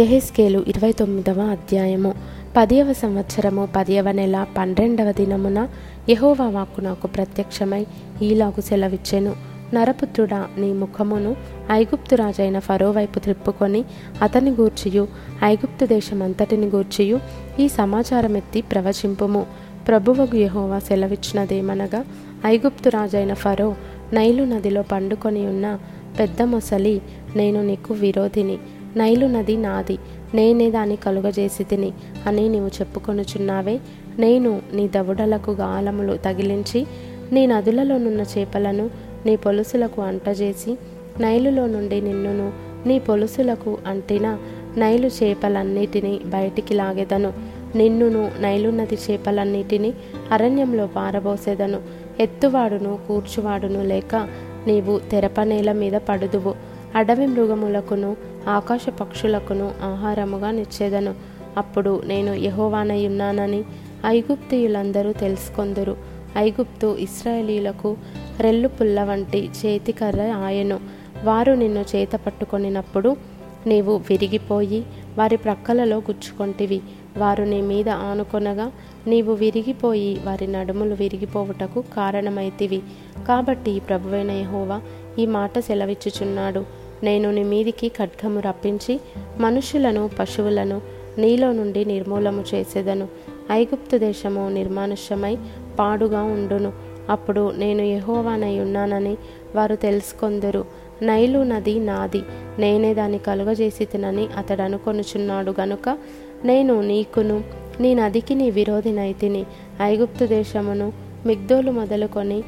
ఎహెస్కేలు ఇరవై తొమ్మిదవ అధ్యాయము. పదియవ సంవత్సరము పదియవ నెల పన్నెండవ దినమున యహోవా వాక్కు నాకు ప్రత్యక్షమై ఈలాగు సెలవిచ్చెను. నరపుత్రుడా నీ ముఖమును ఐగుప్తు రాజైన ఫరో వైపు త్రిప్పుకొని అతని గూర్చియు ఐగుప్తు దేశమంతటిని గూర్చియు ఈ సమాచారం ఎత్తి ప్రవచింపుము. ప్రభువగు యహోవా సెలవిచ్చినదేమనగా ఐగుప్తు రాజైన ఫరో నైలు నదిలో పండుకొని ఉన్న పెద్ద మొసలి నేను నీకు విరోధిని. నైలు నది నాది. నేనే దాన్ని కలుగజేసి తిని అని నీవు చెప్పుకొనుచున్నావే. నేను నీ దవుడలకు గాలములు తగిలించి నీ నదులలోనున్న చేపలను నీ పొలుసులకు అంటజేసి నైలులో నుండి నిన్నును నీ పొలుసులకు అంటిన నైలు చేపలన్నిటినీ బయటికి లాగెదను. నిన్నును నైలు నది చేపలన్నిటినీ అరణ్యంలో పారబోసేదను. ఎత్తువాడును కూర్చువాడును లేక నీవు తెరపనేల మీద పడుదువు. అడవి మృగములకును ఆకాశ పక్షులకును ఆహారముగా నిచ్చేదను. అప్పుడు నేను యహోవానయున్నానని ఐగుప్తియులందరూ తెలుసుకొందురు. ఐగుప్తు ఇస్రాయేలీలకు రెల్లు పుల్ల వంటి చేతికర్ర ఆయను. వారు నిన్ను చేత పట్టుకొనినప్పుడు నీవు విరిగిపోయి వారి ప్రక్కలలో గుచ్చుకొంటివి. వారు నీ మీద ఆనుకొనగా నీవు విరిగిపోయి వారి నడుములు విరిగిపోవుటకు కారణమైతివి. కాబట్టి ప్రభువైన యహోవా ఈ మాట సెలవిచ్చుచున్నాడు. నేను నీ మీదికి ఖడ్గము రప్పించి మనుషులను పశువులను నీలో నుండి నిర్మూలము చేసేదను. ఐగుప్తు దేశము నిర్మానుష్యమై పాడుగా ఉండును. అప్పుడు నేను యహోవానై ఉన్నానని వారు తెలుసుకొందరు. నైలు నది నాది. నేనే దాన్ని కలుగజేసి తినని అతడు అనుకొనుచున్నాడు గనుక నేను నీకును నీ నదికి నీ విరోధినైతిని ఐగుప్తు దేశమును మిగ్దోలు మొదలుకొని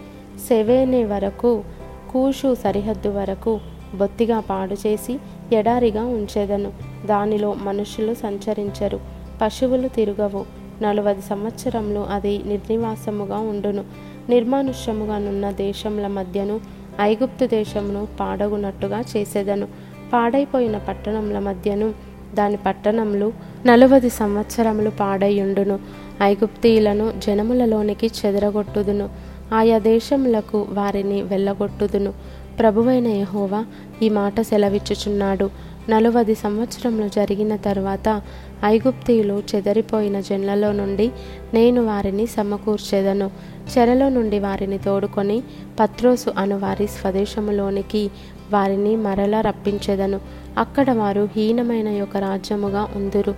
సెవేనే వరకు కూషు సరిహద్దు వరకు బొత్తిగా పాడు చేసి ఎడారిగా ఉంచేదను. దానిలో మనుషులు సంచరించరు. పశువులు తిరగవు. నలువది సంవత్సరంలో అది నిర్నివాసముగా ఉండును. నిర్మానుష్యముగానున్న దేశముల మధ్యను ఐగుప్తు దేశమును పాడగునట్టుగా చేసేదను. పాడైపోయిన పట్టణముల మధ్యను దాని పట్టణములు నలువది సంవత్సరములు పాడైయుండును. ఐగుప్తీయులను జనములలోనికి చెదరగొట్టుదును. ఆయా దేశములకు వారిని వెళ్ళగొట్టుదును. ప్రభువైన యహోవా ఈ మాట సెలవిచ్చుచున్నాడు. నలువది సంవత్సరంలో జరిగిన తర్వాత ఐగుప్తీయులు చెదరిపోయిన జన్లలో నుండి నేను వారిని సమకూర్చెదను. చెరలో నుండి వారిని తోడుకొని పత్రోసు అను వారి స్వదేశములోనికి వారిని మరలా రప్పించెదను. అక్కడ వారు హీనమైన యొక్క రాజ్యముగా ఉందురు.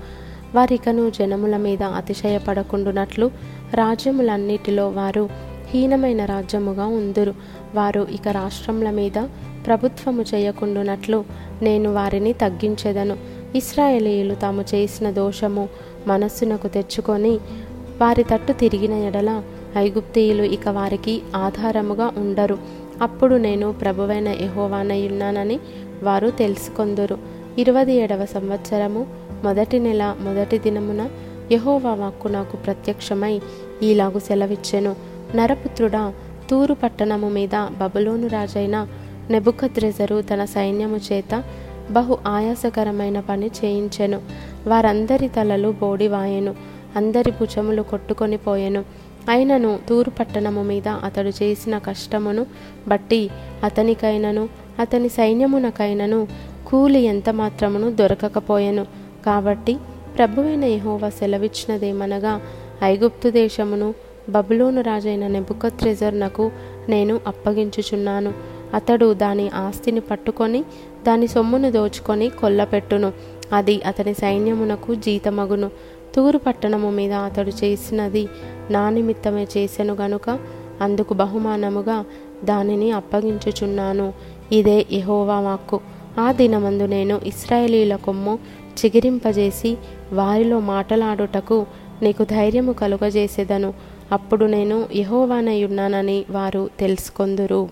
వారికను జనముల మీద అతిశయపడకుండునట్లు రాజ్యములన్నిటిలో వారు హీనమైన రాజ్యముగా ఉందురు. వారు ఇక రాష్ట్రముల మీద ప్రభుత్వము చేయకుండునట్లు నేను వారిని తగ్గించెదను. ఇస్రాయేలీయులు తాము చేసిన దోషము మనస్సునకు తెచ్చుకొని వారి తట్టు తిరిగిన ఎడల ఐగుప్తీయులు ఇక వారికి ఆధారముగా ఉండరు. అప్పుడు నేను ప్రభువైన యహోవానయున్నానని వారు తెలుసుకొందురు. ఇరవై ఏడవ సంవత్సరము మొదటి నెల మొదటి దినమున యహోవా వాక్కు నాకు ప్రత్యక్షమై ఈలాగు సెలవిచ్చెను. నరపుత్రుడా తూరు పట్టణము మీద బబులోను రాజైన నెబుకద్రెజరు తన సైన్యము చేత బహు ఆయాసకరమైన పని చేయించెను. వారందరి తలలు బోడివాయెను అందరి భుజములు కొట్టుకొని పోయెను. అయినను తూరు పట్టణము మీద అతడు చేసిన కష్టమును బట్టి అతనికైనను అతని సైన్యమునకైనను కూలి ఎంత మాత్రమును దొరకకపోయెను. కాబట్టి ప్రభువైన యహోవా సెలవిచ్చినదేమనగా ఐగుప్తు దేశమును బబులోను రాజైన నెబుకత్రెజర్నకు నేను అప్పగించుచున్నాను. అతడు దాని ఆస్తిని పట్టుకొని దాని సొమ్మును దోచుకొని కొల్లపెట్టును. అది అతని సైన్యమునకు జీతమగును. తూరు పట్టణము మీద అతడు చేసినది నా నిమిత్తమే చేసెను గనుక అందుకు బహుమానముగా దానిని అప్పగించుచున్నాను. ఇదే యహోవా వాక్కు. ఆ దినమందు నేను ఇస్రాయేలీల కొమ్ము చిగిరింపజేసి వారిలో మాటలాడుటకు నీకు ధైర్యము కలుగజేసేదను. అప్పుడు నేను యహోవానయున్నానని వారు తెలుసుకొందురు.